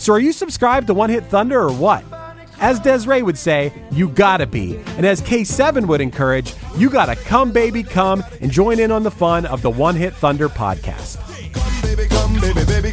So are you subscribed to One Hit Thunder or what? As Desiree would say, you gotta be. And as K7 would encourage, you gotta come, baby, come and join in on the fun of the One Hit Thunder podcast. Come, baby, come, baby, baby,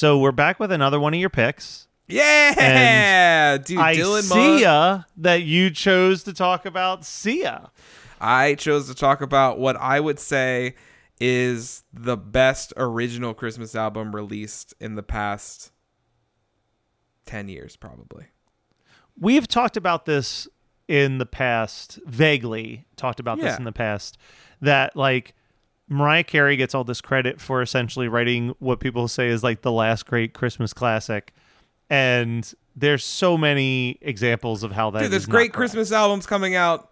So we're back with another one of your picks. Yeah, dude. I Dylan see ya that you chose to talk about Sia. I chose to talk about what I would say is the best original Christmas album released in the past 10 years, probably. We've talked about this in the past, vaguely talked about this in the past, that like Mariah Carey gets all this credit for essentially writing what people say is like the last great Christmas classic. And there's so many examples of how that Dude, there's great. Christmas albums coming out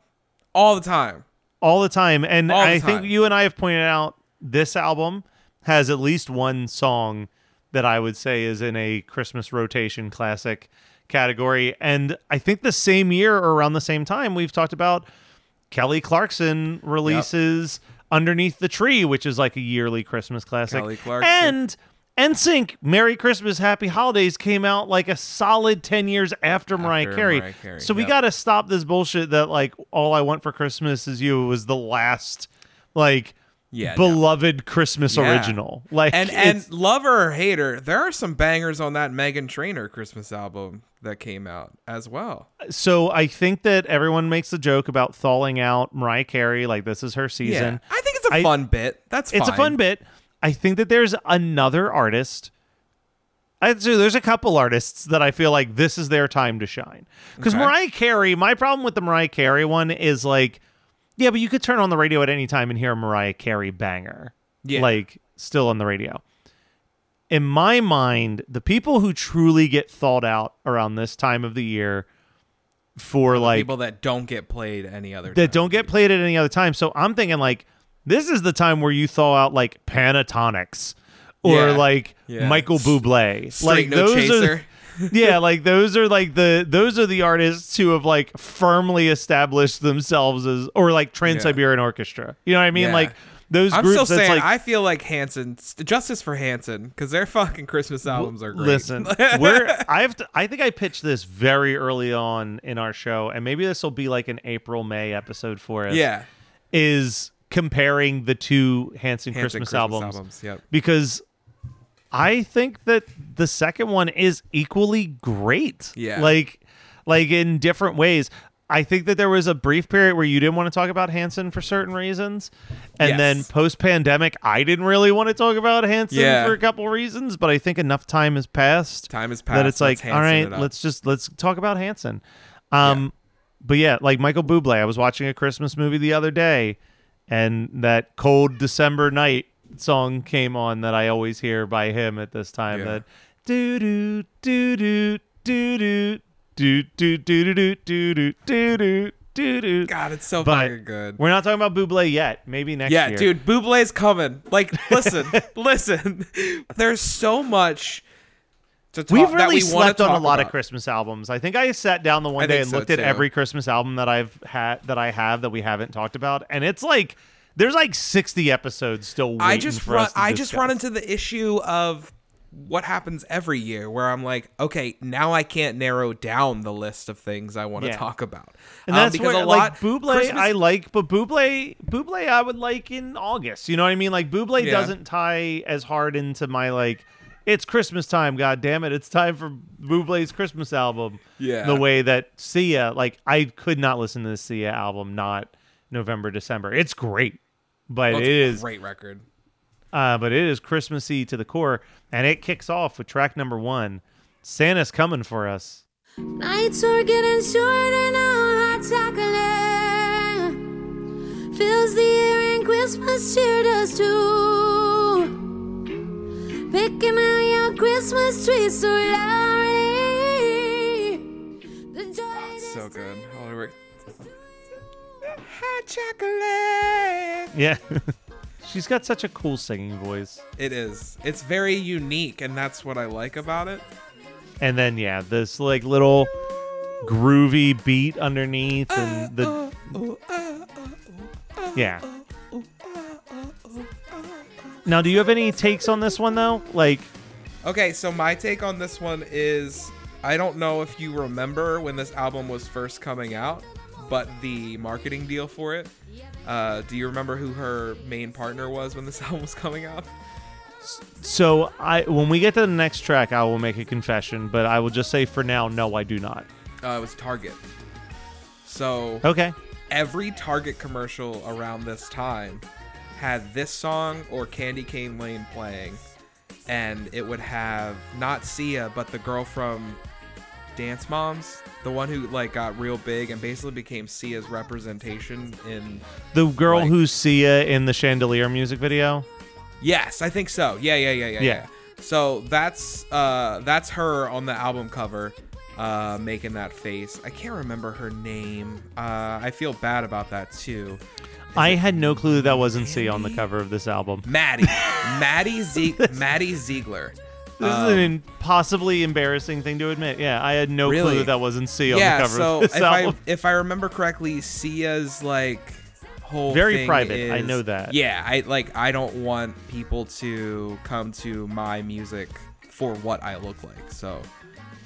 all the time. all the time. And the I think you and I have pointed out this album has at least one song that I would say is in a Christmas rotation classic category. And I think the same year or around the same time, we've talked about Kelly Clarkson releases Underneath the Tree, which is like a yearly Christmas classic. Kelly Clarkson. And NSYNC, Merry Christmas, Happy Holidays came out like a solid 10 years after, Mariah, After Carey. Mariah Carey, So we yep. got to stop this bullshit that like All I Want for Christmas Is You was the last like Yeah, no. beloved Christmas Yeah. original. Like And and lover or hater, there are some bangers on that Meghan Trainor Christmas album that came out as well. so I think that everyone makes the joke about thawing out Mariah Carey like this is her season. Yeah, I think it's a I- fun bit. That's it's a fun bit. I think that there's another artist. I'd there's a couple artists that I feel like this is their time to shine. Because Okay. Mariah Carey, my problem with the Mariah Carey one is like, yeah, but you could turn on the radio at any time and hear a Mariah Carey banger. Yeah. Like still on the radio. In my mind, the people who truly get thought out around this time of the year for like People that don't get played any other that don't get played at any other time. So I'm thinking like this is the time where you thaw out like Pentatonix or Yeah. like Yeah. Michael Bublé. Straight like No those Chaser. are yeah, like those are like the those are the artists who have like firmly established themselves as or like Trans Siberian Orchestra. You know what I mean? Yeah. Like those I'm groups still saying like I feel like Hanson justice for Hanson because their fucking Christmas albums are great. Listen, we're I've I think I pitched this very early on in our show, and maybe this will be like an April May episode for us. yeah, is comparing the two Hanson, Hanson Christmas, albums, Yep. because I think that the second one is equally great. Yeah. like like in different ways. I think that there was a brief period where you didn't want to talk about Hanson for certain reasons, and Yes. then post pandemic, I didn't really want to talk about Hanson Yeah. for a couple reasons. But I think enough time has passed Time has passed. that it's like, all right, let's just let's talk about Hanson. Um, but yeah, like Michael Bublé, I was watching a Christmas movie the other day, and that "Cold December Night" song came on that I always hear by him at this time. Yeah. That do do do do do do do do do do do do do do do. God, it's so But fucking good. We're not talking about Buble yet. Maybe next Yeah, year. dude, Bublé's coming. Like, listen, listen. There's so much to talk We've really we slept on a lot of about. Christmas albums. I think I sat down the one I day and so, looked at too. every Christmas album that I've had that I have that we haven't talked about, and it's like there's like 60 episodes still waiting I just for run. I just run into the issue of what happens every year, where I'm like, okay, now I can't narrow down the list of things I want to Yeah. talk about, And Um, that's because where, a lot like Buble, Christmas- I like, but Buble, Buble, I would like in August. You know what I mean? Like Buble Yeah. doesn't tie as hard into my like. It's Christmas time, god damn it! It's time for Bublé's Christmas album. Yeah. the way that Sia, like I could not listen to the Sia album not November December. It's great, but Oh, it it's a great record. uh, but it is Christmassy to the core, and it kicks off with track number one. Santa's coming for us. Nights are getting shorter now, hot chocolate fills the air and Christmas cheer does too. Picking out your Christmas tree so loudly. The joy So good. We're- Hot chocolate. Yeah, she's got such a cool singing voice. It is. It's very unique, and that's what I like about it. And then yeah, this like little groovy beat underneath, and the yeah. Now, do you have any takes on this one though? Like, Okay, so my take on this one is I don't know if you remember when this album was first coming out, but the marketing deal for it. Uh, do you remember who her main partner was when this album was coming out? so I when we get to the next track, I will make a confession, but I will just say for now, no, I do not. Uh, it was Target. So Okay. every Target commercial around this time had this song or Candy Cane Lane playing, and it would have not Sia, but the girl from Dance Moms, the one who like got real big and basically became Sia's representation in. The girl Like- who's Sia in the Chandelier music video. Yes, I think so. Yeah, yeah, yeah, yeah, Yeah. yeah. So that's uh that's her on the album cover. Uh, making that face. I can't remember her name. Uh, I feel bad about that too. I had no clue that, that wasn't Sia on the cover of this album. Maddie, Maddie Zieg- Maddie Ziegler. This is an impossibly embarrassing thing to admit. Yeah, I had no clue that that wasn't Sia yeah, on the cover so if album. I if I remember correctly, Sia's like whole Very private, I know that. Yeah, I like I don't want people to come to my music for what I look like. So,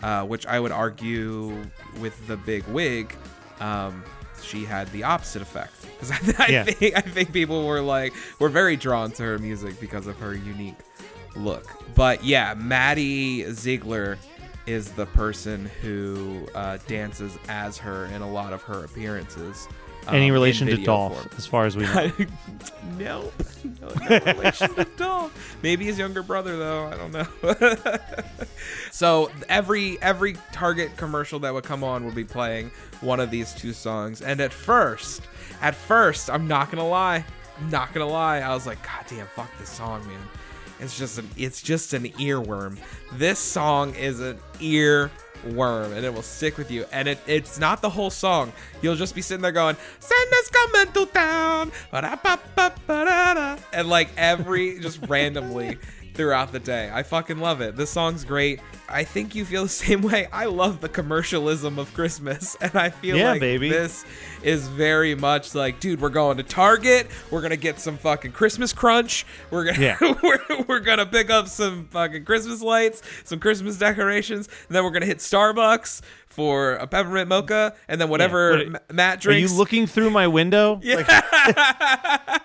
uh, which I would argue with the big wig, um, she had the opposite effect because I, I Yeah. think I think people were like were very drawn to her music because of her unique look. But yeah, Maddie Ziegler is the person who uh, dances as her in a lot of her appearances. um, Any relation to Dolph, form. as far as we know. no, no, no relation to Dolph. Maybe his younger brother though. I don't know. so every every Target commercial that would come on would be playing one of these two songs. And at first, at first, I'm not gonna lie, I'm not gonna lie. I was like, God damn, fuck this song, man. It's just an it's just an earworm. This song is an earworm, and it will stick with you. And it, it's not the whole song. You'll just be sitting there going, "Santa's coming to town," and like every just randomly throughout the day. I fucking love it. This song's great. I think you feel the same way. I love the commercialism of Christmas, and I feel Yeah, like baby. this is very much like, dude, we're going to Target. We're gonna get some fucking Christmas crunch. We're gonna Yeah. we're, we're gonna pick up some fucking Christmas lights, some Christmas decorations, and then we're gonna hit Starbucks for a peppermint mocha, and then whatever What- Ma- Matt Are you looking through my window? Yeah.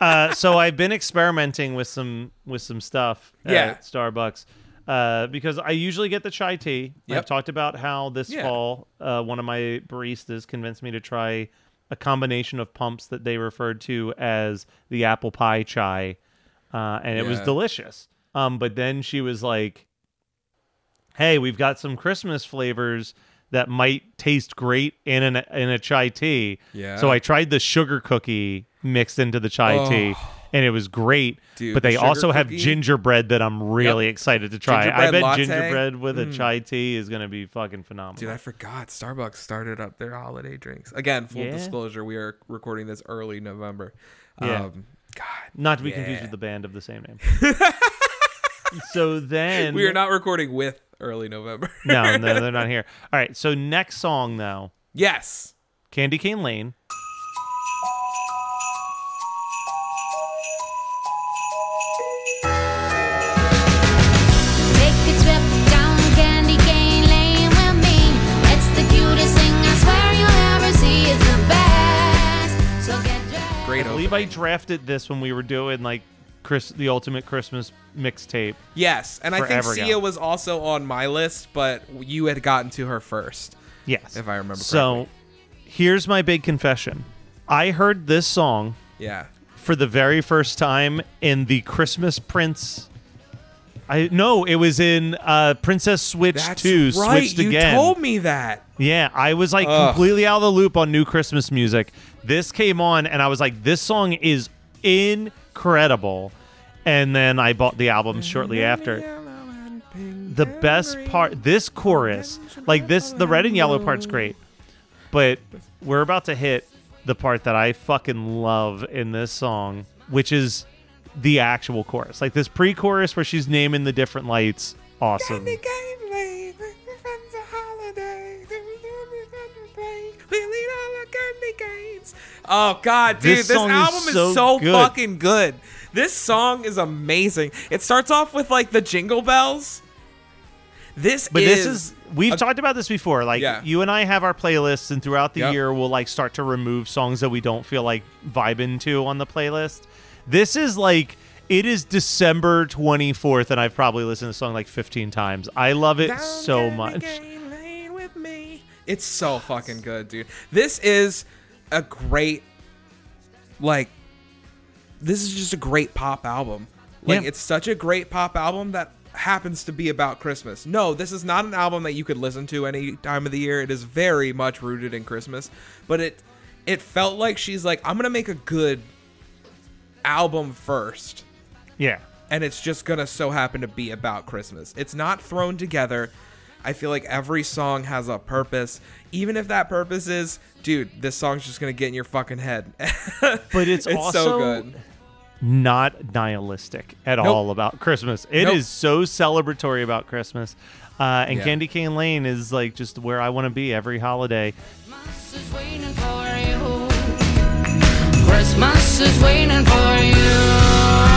uh, so I've been experimenting with some with some stuff Yeah. at Starbucks uh, because I usually get the chai tea. Yep. I've talked about how this Yeah. fall uh, one of my baristas convinced me to try a combination of pumps that they referred to as the apple pie chai, uh, and it was delicious. Um, but then she was like, "Hey, we've got some Christmas flavors." That might taste great in an in a chai tea. Yeah. So I tried the sugar cookie mixed into the chai Oh. tea, and it was great. Dude, but they also have gingerbread that I'm really excited to try. I bet latte? gingerbread with a Mm. chai tea is gonna be fucking phenomenal. Dude, I forgot. Starbucks started up their holiday drinks. Again, full Yeah? disclosure, we are recording this early November. Yeah. Um, God. Not to be confused with the band of the same name. so then We are not recording with early November. no, no, they're not here. All right, so next song though, yes. Candy Cane Lane. I drafted this when we were doing like Chris the ultimate Christmas mixtape. Yes, and I think Forever ago. Sia was also on my list, but you had gotten to her first. Yes. If I remember correctly. So here's my big confession. I heard this song Yeah. for the very first time in the Christmas Prince. I no, it was in uh, Princess Switch That's 2 right. switched you again. told me that. Yeah, I was like Ugh. completely out of the loop on new Christmas music. This came on and I was like this song is incredible. And then I bought the album shortly after. The best part this chorus, like this the red and yellow part's great. But we're about to hit the part that I fucking love in this song, which is the actual chorus. Like this pre-chorus where she's naming the different lights. Awesome. Oh god, dude, This this, song is album is so so, good. fucking good. This song is amazing. It starts off with like the jingle bells. This But is this is we've a- talked about this before. Like Yeah. you and I have our playlists, and throughout the Yep. year we'll like start to remove songs that we don't feel like vibing to on the playlist. This is like it is December twenty fourth, and I've probably listened to the song like fifteen times. I love it Down so much. It's so fucking good, dude. This is a great like this is just a great pop album. Like Yeah. it's such a great pop album that happens to be about Christmas. No, this is not an album that you could listen to any time of the year. It is very much rooted in Christmas, but it it felt like she's like I'm going to make a good album first Yeah. and it's just gonna so happen to be about Christmas. It's not thrown together. I feel like every song has a purpose, even if that purpose is, dude, this song's just gonna get in your fucking head. But it's, It's also so good. not nihilistic at Nope. all about Christmas. It is Nope. so celebratory about Christmas. Uh, and Yeah. Candy Cane Lane is like just where I want to be every holiday. Christmas is waiting for you.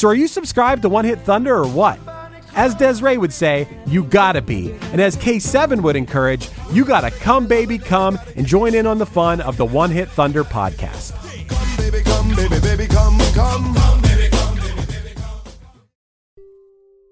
So are you subscribed to One Hit Thunder or what? As Desiree would say, you gotta be. And as K7 would encourage, you gotta come, baby, come and join in on the fun of the One Hit Thunder podcast. Come, baby, come, baby, baby, come,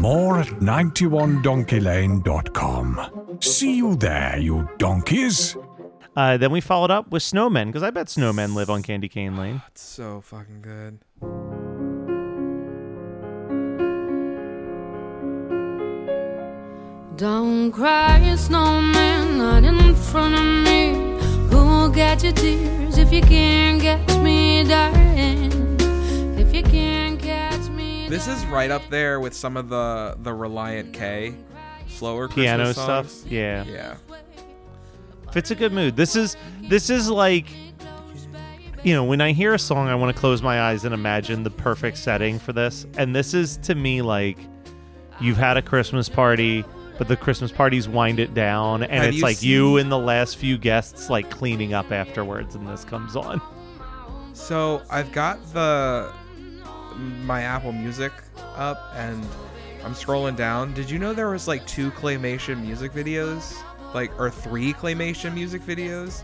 More at 91donkeylane.com. See you there, you donkeys. Uh, then we followed up with Snowmen because I bet snowmen live on Candy Cane Lane. It's so fucking good. Don't cry, snowman, not in front of me. Who'll get your tears if you can't catch me, darling? If you can't catch me. This is right up there with some of the the Relient K slower Piano Christmas stuff. songs. Yeah. Yeah. Fits a good mood. This is this is like you know, when I hear a song I want to close my eyes and imagine the perfect setting for this. And this is to me like you've had a Christmas party, but the Christmas party's wind it down and Have it's you like seen- you and the last few guests like cleaning up afterwards and this comes on. So I've got the my Apple Music up and I'm scrolling down. Did you know there was like two claymation music videos? Like or three claymation music videos?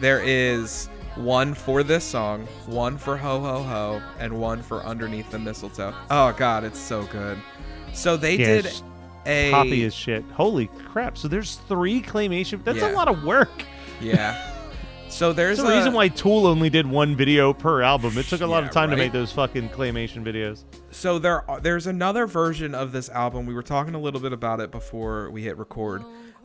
There is one for this song, one for Ho Ho Ho, and one for Underneath the Mistletoe. Oh god, it's so good. So they Yeah, did a Poppy is shit. Holy crap. So there's three claymation that's a lot of work. Yeah. So there's There's a a reason why Tool only did one video per album. It took a lot Yeah, of time to make those fucking claymation videos. So there, are- there's another version of this album. We were talking a little bit about it before we hit record.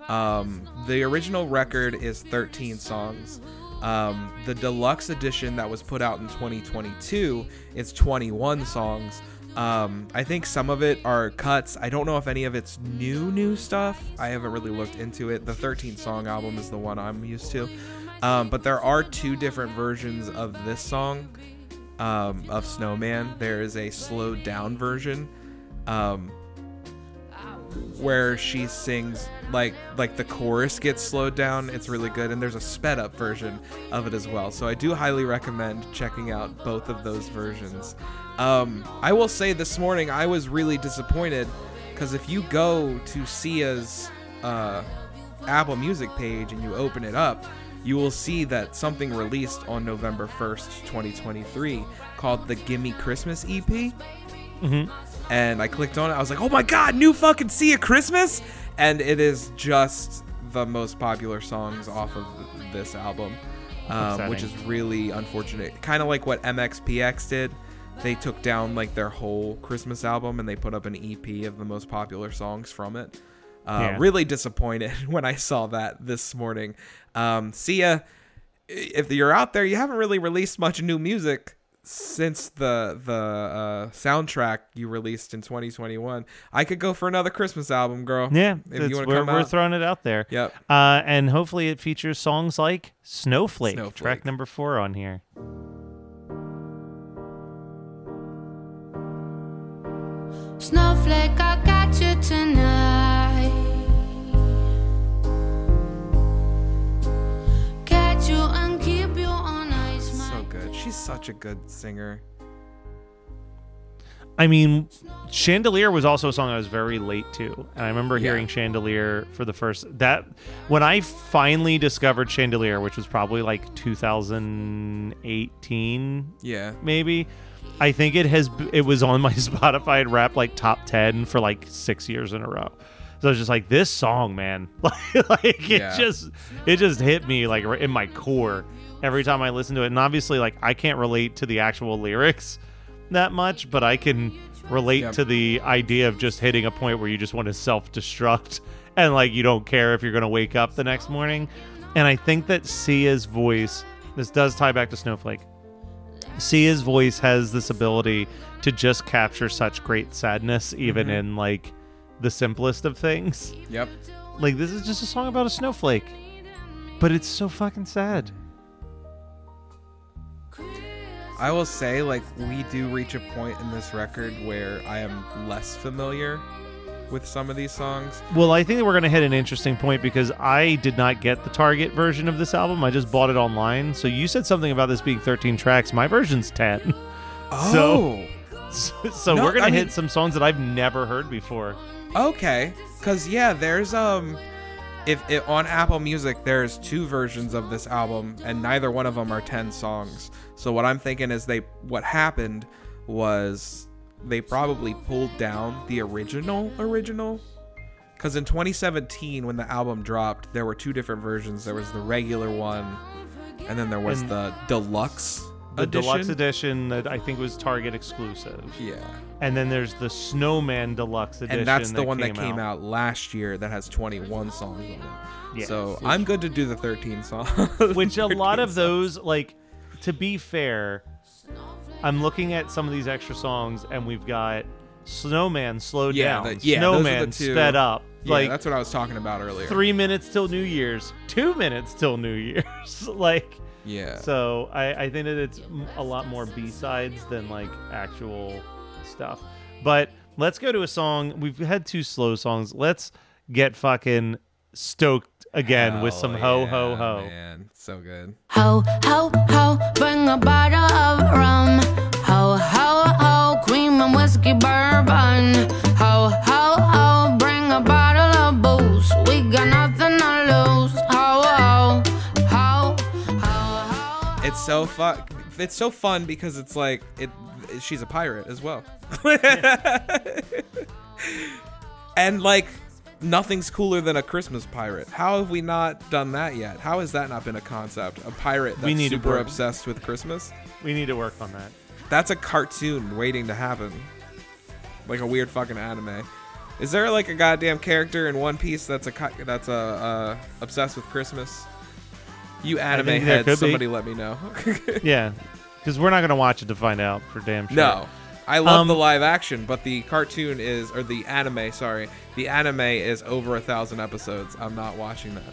Um, the original record is 13 songs. Um, the deluxe edition that was put out in 2022 is 21 songs. Um, I think some of it are cuts. I don't know if any of it's new, new stuff. I haven't really looked into it. The 13 song album is the one I'm used to. Um, but there are two different versions of this song um, of Snowman. There is a slowed down version um, where she sings like like the chorus gets slowed down. It's really good, and there's a sped up version of it as well. So I do highly recommend checking out both of those versions. Um, I will say this morning I was really disappointed because if you go to Sia's uh, Apple Music page and you open it up, you will see that something released on November 1st, 2023 called the Gimme Christmas EP. Mhm. And I clicked on it. I was like, oh my God, new fucking Sia Christmas! And it is just the most popular songs off of this album, um, which is really unfortunate. Kind of like what MXPX did. They took down like their whole Christmas album and they put up an EP of the most popular songs from it. Uh, Yeah. Really disappointed when I saw that this morning. Um, Sia, if you're out there, you haven't really released much new music since the the uh, soundtrack you released in 2021. I could go for another Christmas album, girl. Yeah, if you want to we're, come we're out. throwing it out there. Yep. Uh, and hopefully it features songs like Snowflake, Snowflake. track number four on here. Snowflake, I got you tonight. She's such a good singer. I mean, Chandelier was also a song I was very late to, and I remember Yeah. hearing Chandelier for the first that when I finally discovered Chandelier, which was probably like 2018, Yeah. maybe. I think it has it was on my Spotify and rap like top 10 for like 6 years in a row. So I was just like this song, man. like, like it Yeah. just it just hit me like in my core every time I listen to it. And obviously like I can't relate to the actual lyrics that much, but I can relate Yep. to the idea of just hitting a point where you just want to self-destruct and like you don't care if you're going to wake up the next morning. And I think that Sia's voice this does tie back to Snowflake. Sia's voice has this ability to just capture such great sadness even Mhm. in like the simplest of things. Yep. Like this is just a song about a snowflake. But it's so fucking sad. I will say, like, we do reach a point in this record where I am less familiar with some of these songs. Well, I think that we're going to hit an interesting point because I did not get the Target version of this album. I just bought it online. So you said something about this being 13 tracks. My version's 10. Oh. So, so No, we're going to hit mean- some songs that I've never heard before. Okay, cause yeah, there's um, if it, on Apple Music there's two versions of this album, and neither one of them are ten songs. So what I'm thinking is they what happened was they probably pulled down the original original. Cause in 2017 when the album dropped, there were two different versions. There was the regular one, and then there was And- the deluxe the deluxe Edition? edition that I think was Target exclusive. Yeah. And then there's the Snowman deluxe edition. And that's the that one came that came out. last year that has 21 songs on it. Yeah. So I'm good to do the 13 songs. Which a lot of those, like, to be fair, I'm looking at some of these extra songs, and we've got Snowman slowed Yeah, down, the- yeah, those are the Snowman sped up. Yeah, like that's what I was talking about earlier. three minutes till New Year's, two minutes till New Year's. like, Yeah. So I, I think that it's a lot more B sides than like actual stuff. But let's go to a song. We've had two slow songs. Let's get fucking stoked again with some ho ho ho. Man, so good. Ho, ho, ho, bring a bottle of rum. Ho, ho, ho, cream and whiskey bourbon. Ho, ho, ho, so fun. It's so fun because it's like it. She's a pirate as well. and like nothing's cooler than a Christmas pirate. How have we not done that yet? How has that not been a concept? A pirate that's We need to super work- obsessed with Christmas. We need to work on that. That's a cartoon waiting to happen. Like a weird fucking anime. Is there like a goddamn character in One Piece that's a that's a uh, obsessed with Christmas? You anime think there heads, could be. somebody let me know. Yeah, because we're not gonna watch it to find out for damn sure. No. I love Um, the live action, but the cartoon is, or the anime, sorry, the anime is over a thousand episodes. I'm not watching that.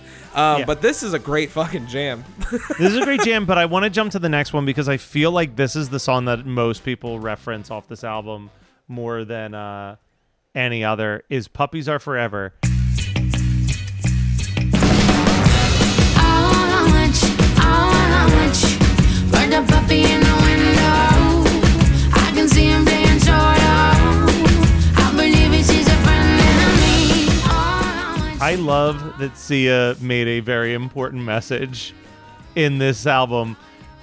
Um, Yeah. But this is a great fucking jam. this is a great jam, but I want to jump to the next one because I feel like this is the song that most people reference off this album more than uh, any other. Is "Puppies Are Forever." Love that Sia made a very important message in this album,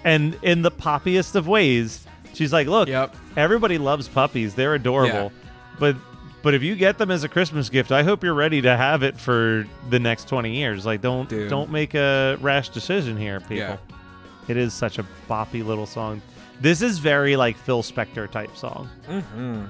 and in the poppiest of ways. She's like, "Look, Yep. everybody loves puppies; they're adorable, but." But if you get them as a Christmas gift, I hope you're ready to have it for the next 20 years. Like don't Dude. don't make a rash decision here, people. Yeah. It is such a boppy little song. This is very like Phil Spector type song. mm-hmm.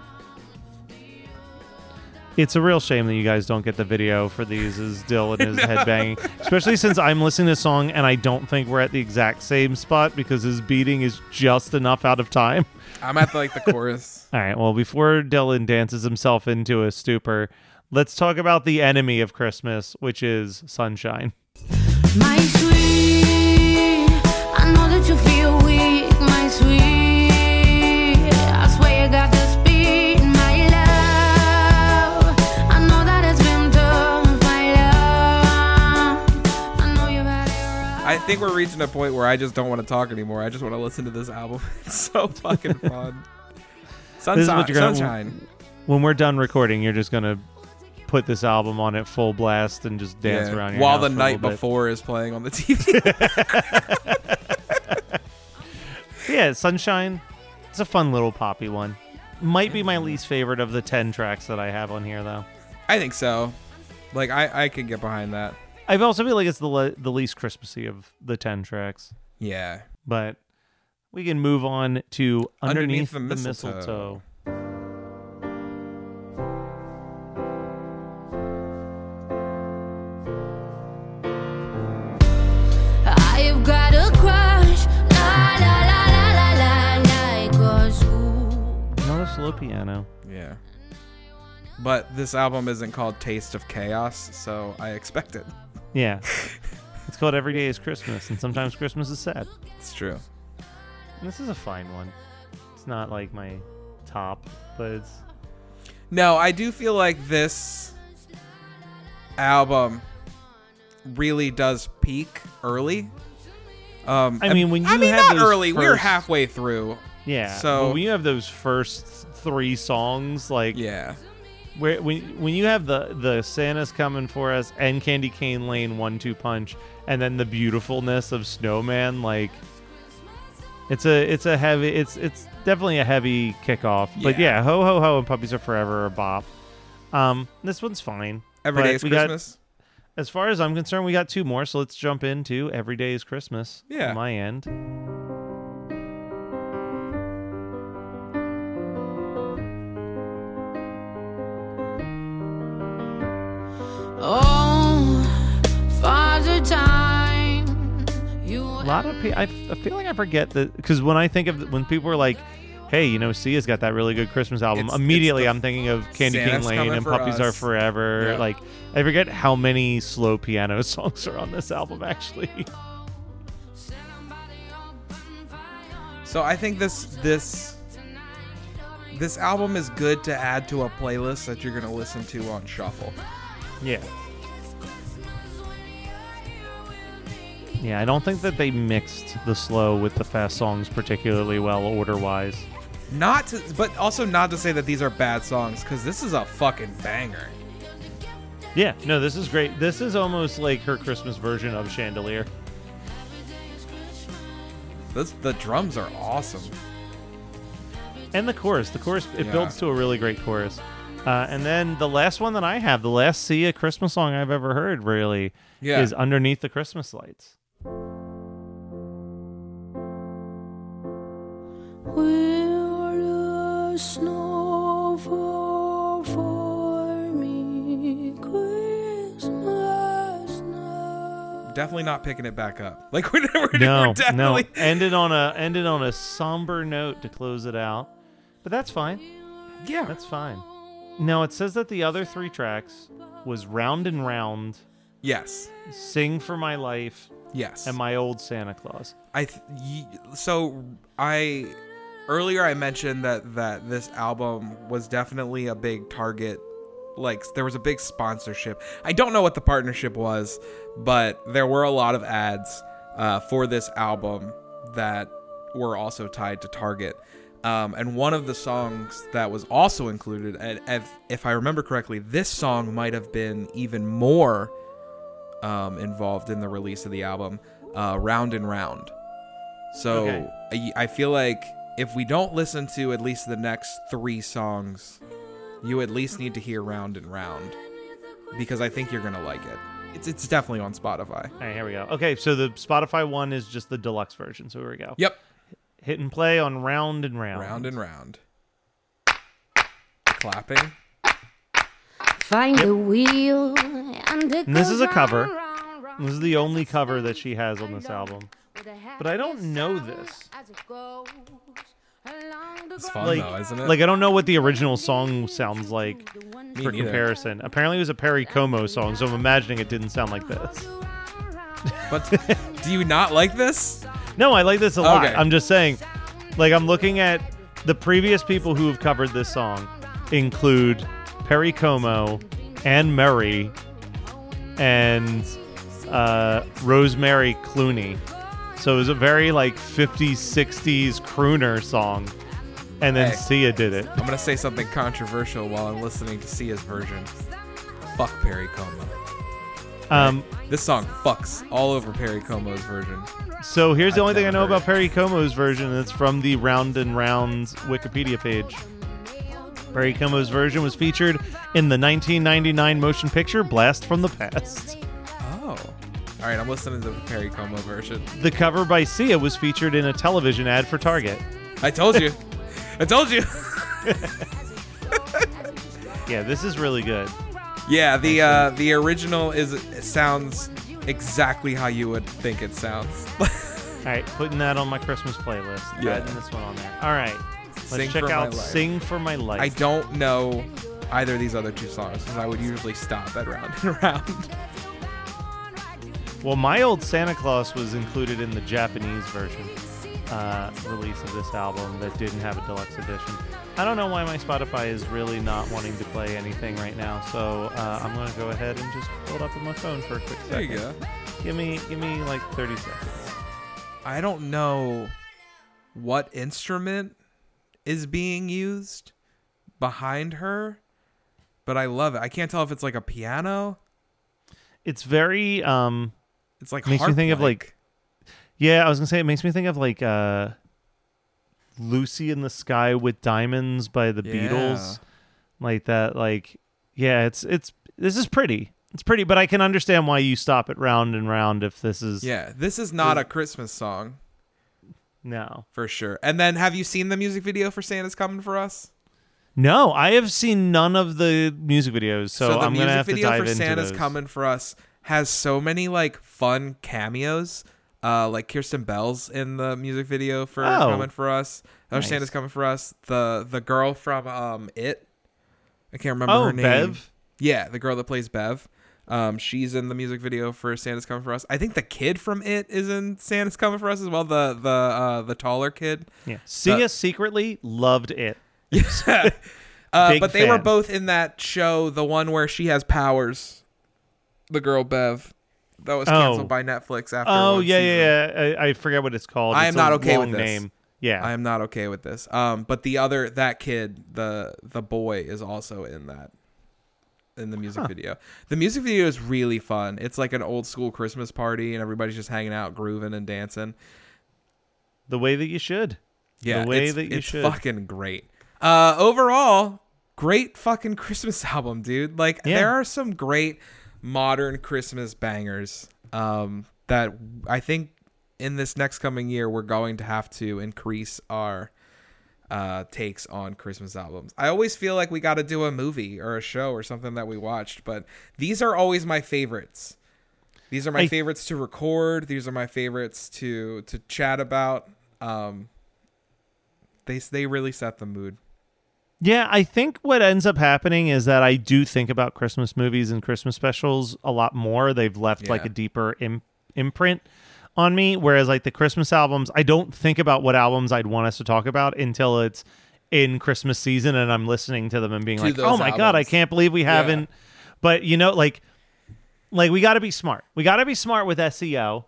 It's a real shame that you guys don't get the video for these as Dylan is headbanging. Especially since I'm listening to the song and I don't think we're at the exact same spot because his beating is just enough out of time. I'm at like the chorus. All right, well, before Dylan dances himself into a stupor, let's talk about the enemy of Christmas, which is sunshine. My sweet, I know that you feel weak, my sweet. Think we're reaching a point where I just don't want to talk anymore. I just want to listen to this album. It's so fucking fun. Sunshine. gonna- Sunshine. When we're done recording, you're just going to put this album on at full blast and just dance Yeah, around your while the night little bit. before is playing on the TV. Yeah, Sunshine. It's a fun little poppy one. Might be my mm-hmm. least favorite of the 10 tracks that I have on here, though. I think so. Like I, I could get behind that. I also feel like it's the le- the least Christmassy of the 10 tracks. Yeah. But we can move on to Underneath, Underneath the the, Mistletoe. mistletoe. I've got a crush, la la la la la la, like a zoo. Not slow piano. Yeah. But this album isn't called Taste of Chaos, so I expect it. Yeah. it's called Every Day is Christmas, and sometimes Christmas is sad. It's true. And this is a fine one. It's not like my top, but it's. No, I do feel like this album really does peak early. Um, I mean, when I you mean, have not early. We were first- halfway through. Yeah. So- when you have those first three songs, like Yeah. Where when when you have the the Santa's coming for us and Candy Cane Lane one two punch, and then the beautifulness of Snowman, like it's a it's a heavy it's it's definitely a heavy kickoff. But Yeah. yeah, ho ho ho and puppies are forever a bop. Um, this one's fine. Every Day is we got- Christmas. as far as I'm concerned, we got two more, so let's jump into Every Day is Christmas. Yeah. on my end. A lot of people. I, feel like I forget that because when I think of the, when people are like, "Hey, you know, Sia's got that really good Christmas album," It's- immediately I'm thinking of Candy Santa's Cane Lane and Puppies Us. Are Forever. Yeah. Like, I forget how many slow piano songs are on this album. Actually, So I think this this this album is good to add to a playlist that you're gonna listen to on shuffle yeah. Yeah, I don't think that they mixed the slow with the fast songs particularly well order wise. Not to, but also not to say that these are bad songs because this is a fucking banger. Yeah, no, this is great. This is almost like her Christmas version of Chandelier. This, the drums are awesome. And the chorus. The chorus, it Yeah. builds to a really great chorus. Uh, and then the last one that I have, the last Sia Christmas song I've ever heard, really, Yeah. is Underneath the Christmas Lights. Will the snow fall for me Christmas night? Definitely not picking it back up. Like we're, we're, No, we're no. definitely Ended on a ended on a somber note to close it out. But that's fine. yeah. That's fine. No, it says that the other three tracks was Round and Round, yes, Sing for My Life, yes. and My Old Santa Claus. I th- y- so I earlier I mentioned that that this album was definitely a big target like there was a big sponsorship. I don't know what the partnership was, but there were a lot of ads uh, for this album that were also tied to Target. Um, and one of the songs that was also included, and if, if I remember correctly, this song might have been even more um, involved in the release of the album, uh, Round and Round. So Okay. I, I feel like if we don't listen to at least the next three songs, you at least need to hear Round and Round because I think you're gonna like it. It's it's definitely on Spotify. All right, here we go. Okay, so the Spotify one is just the deluxe version. So here we go. Yep, Hit and play on Round and Round. Round and Round. Clapping. Find the wheel and, it And this goes is a cover. round, round, round. This is the only cover that she has on this album. But I don't know this. It's fun Like, though, isn't it? like I don't know what the original song sounds like Me for neither. comparison. Apparently, it was a Perry Como song, so I'm imagining it didn't sound like this. But do you not like this? No, I like this a lot. Okay. I'm just saying, like I'm looking at the previous people who have covered this song include Perry Como, Anne Murray, and uh, Rosemary Clooney. So it was a very like 50s, 60s crooner song. And then Hey. Sia did it. I'm gonna say something controversial while I'm listening to Sia's version. Fuck Perry Como. Um, This song fucks all over Perry Como's version. So here's the I've only thing I never know heard about. Perry Como's version, and it's from the Round and Round Wikipedia page. Perry Como's version was featured in the 1999 motion picture Blast from the Past. Oh. All right, I'm listening to the Perry Como version. The cover by Sia was featured in a television ad for Target. I told you. I told you. Yeah, this is really good. yeah, the uh, the original is it sounds exactly how you would think it sounds. All right, putting that on my Christmas playlist. Yeah. Adding this one on there. All right, let's Sing check out. "Sing for My Life." I don't know either of these other two songs because I would usually stop at round and round. Well, my old Santa Claus was included in the Japanese version uh, release of this album that didn't have a deluxe edition. I don't know why my Spotify is really not wanting to play anything right now, so uh, I'm gonna go ahead and just pull it up on my phone for a quick second. There you go. Give me, give me like 30 seconds. I don't know what instrument is being used behind her, but I love it. I can't tell if it's like a piano. It's very um, It's like makes me think of like yeah i was gonna say it makes me think of like uh lucy in the sky with diamonds by the Yeah. beatles like that like yeah it's it's this is pretty it's pretty but i can understand why you stop it round and round if this is Yeah, this is not a Christmas song no for sure. And then, have you seen the music video for "Santa's Coming for Us"? no i have seen none of the music videos so, the i'm music gonna have to video dive for "Santa's those. Coming for Us" has so many like fun cameos Uh, like Kristen Bell's in the music video for Oh. Coming for Us. Nice. Santa's Coming for Us. The the girl from um It. I can't remember Oh, her name. Bev? Yeah, the girl that plays Bev. Um, she's in the music video for Santa's Coming for Us. I think the kid from It is in Santa's Coming for Us as well. The the uh, the taller kid. Yeah. Sia Uh, secretly loved it. Uh, Big but they were both in that show, the one where she has powers. The girl Bev, that was canceled Oh. by Netflix after. Oh one yeah, season. yeah, yeah. I, I forget what it's called. I It's am a not okay with this. name. Yeah. I am not okay with this. Um, but the other that kid, the the boy, is also in that in the music Huh. video. The music video is really fun. It's like an old school Christmas party, and everybody's just hanging out, grooving and dancing. the way that you should. Yeah, the way it's, that you it's should. fucking great. Uh, overall, great fucking Christmas album, dude. Like Yeah. there are some great modern Christmas bangers. Um, that I think in this next coming year we're going to have to increase our uh takes on Christmas albums. I always feel like we got to do a movie or a show or something that we watched, but these are always my favorites. These are my I- favorites to record. These are my favorites to to chat about. Um, they they really set the mood. Yeah, I think what ends up happening is that I do think about Christmas movies and Christmas specials a lot more. They've left like a deeper Im- imprint on me. Whereas like the Christmas albums, I don't think about what albums I'd want us to talk about until it's in Christmas season and I'm listening to them and being To like, "Oh my god, I can't believe we haven't." But you know, like, like we got to be smart. We got to be smart with SEO.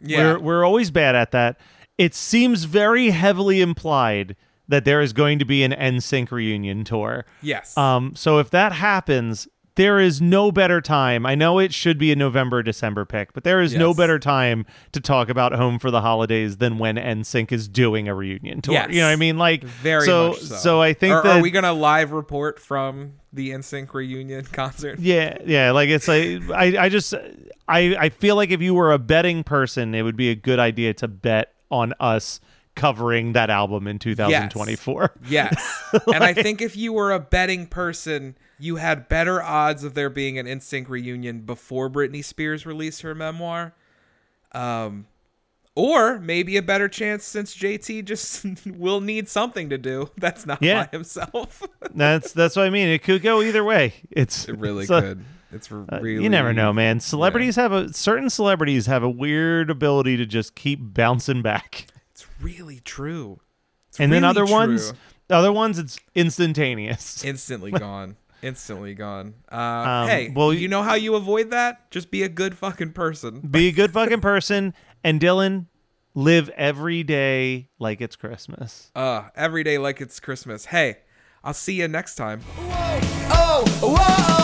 Yeah. We're we're always bad at that. It seems very heavily implied that there is going to be an NSYNC reunion tour. Yes. Um so if that happens, there is no better time. I know it should be a November December pick, but there is no better time to talk about Home for the Holidays than when NSYNC is doing a reunion tour. Yes. You know what I mean? Like Very so much so. I think are, that are we gonna live report from the NSYNC reunion concert? Yeah, yeah. Like it's like I, I just I I feel like if you were a betting person, it would be a good idea to bet on us covering that album in 2024. Yes. and I think if you were a betting person, you had better odds of there being an NSYNC reunion before Britney Spears released her memoir. Um or maybe a better chance since JT just will need something to do that's not Yeah. by himself. That's that's what I mean. It could go either way. It's it really it's a-. It's uh, really you never know, man. Celebrities have a certain celebrities have a weird ability to just keep bouncing back. It's really true. It's and then really other ones, other ones, it's instantaneous. instantly gone. Instantly gone. Uh, Um, hey, well, you know how you avoid that? Just be a good fucking person. Be a good fucking person, and Dylan, live every day like it's Christmas. Uh, every day like it's Christmas. Hey, I'll see you next time. Oh, whoa, oh, now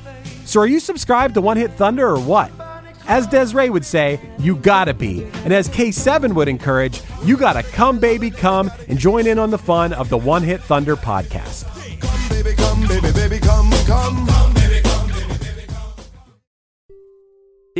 So are you subscribed to One Hit Thunder or what? As Desiree would say, you gotta be. And as K7 would encourage, you gotta come, baby, come and join in on the fun of the One Hit Thunder podcast. Baby, come, baby, baby, come,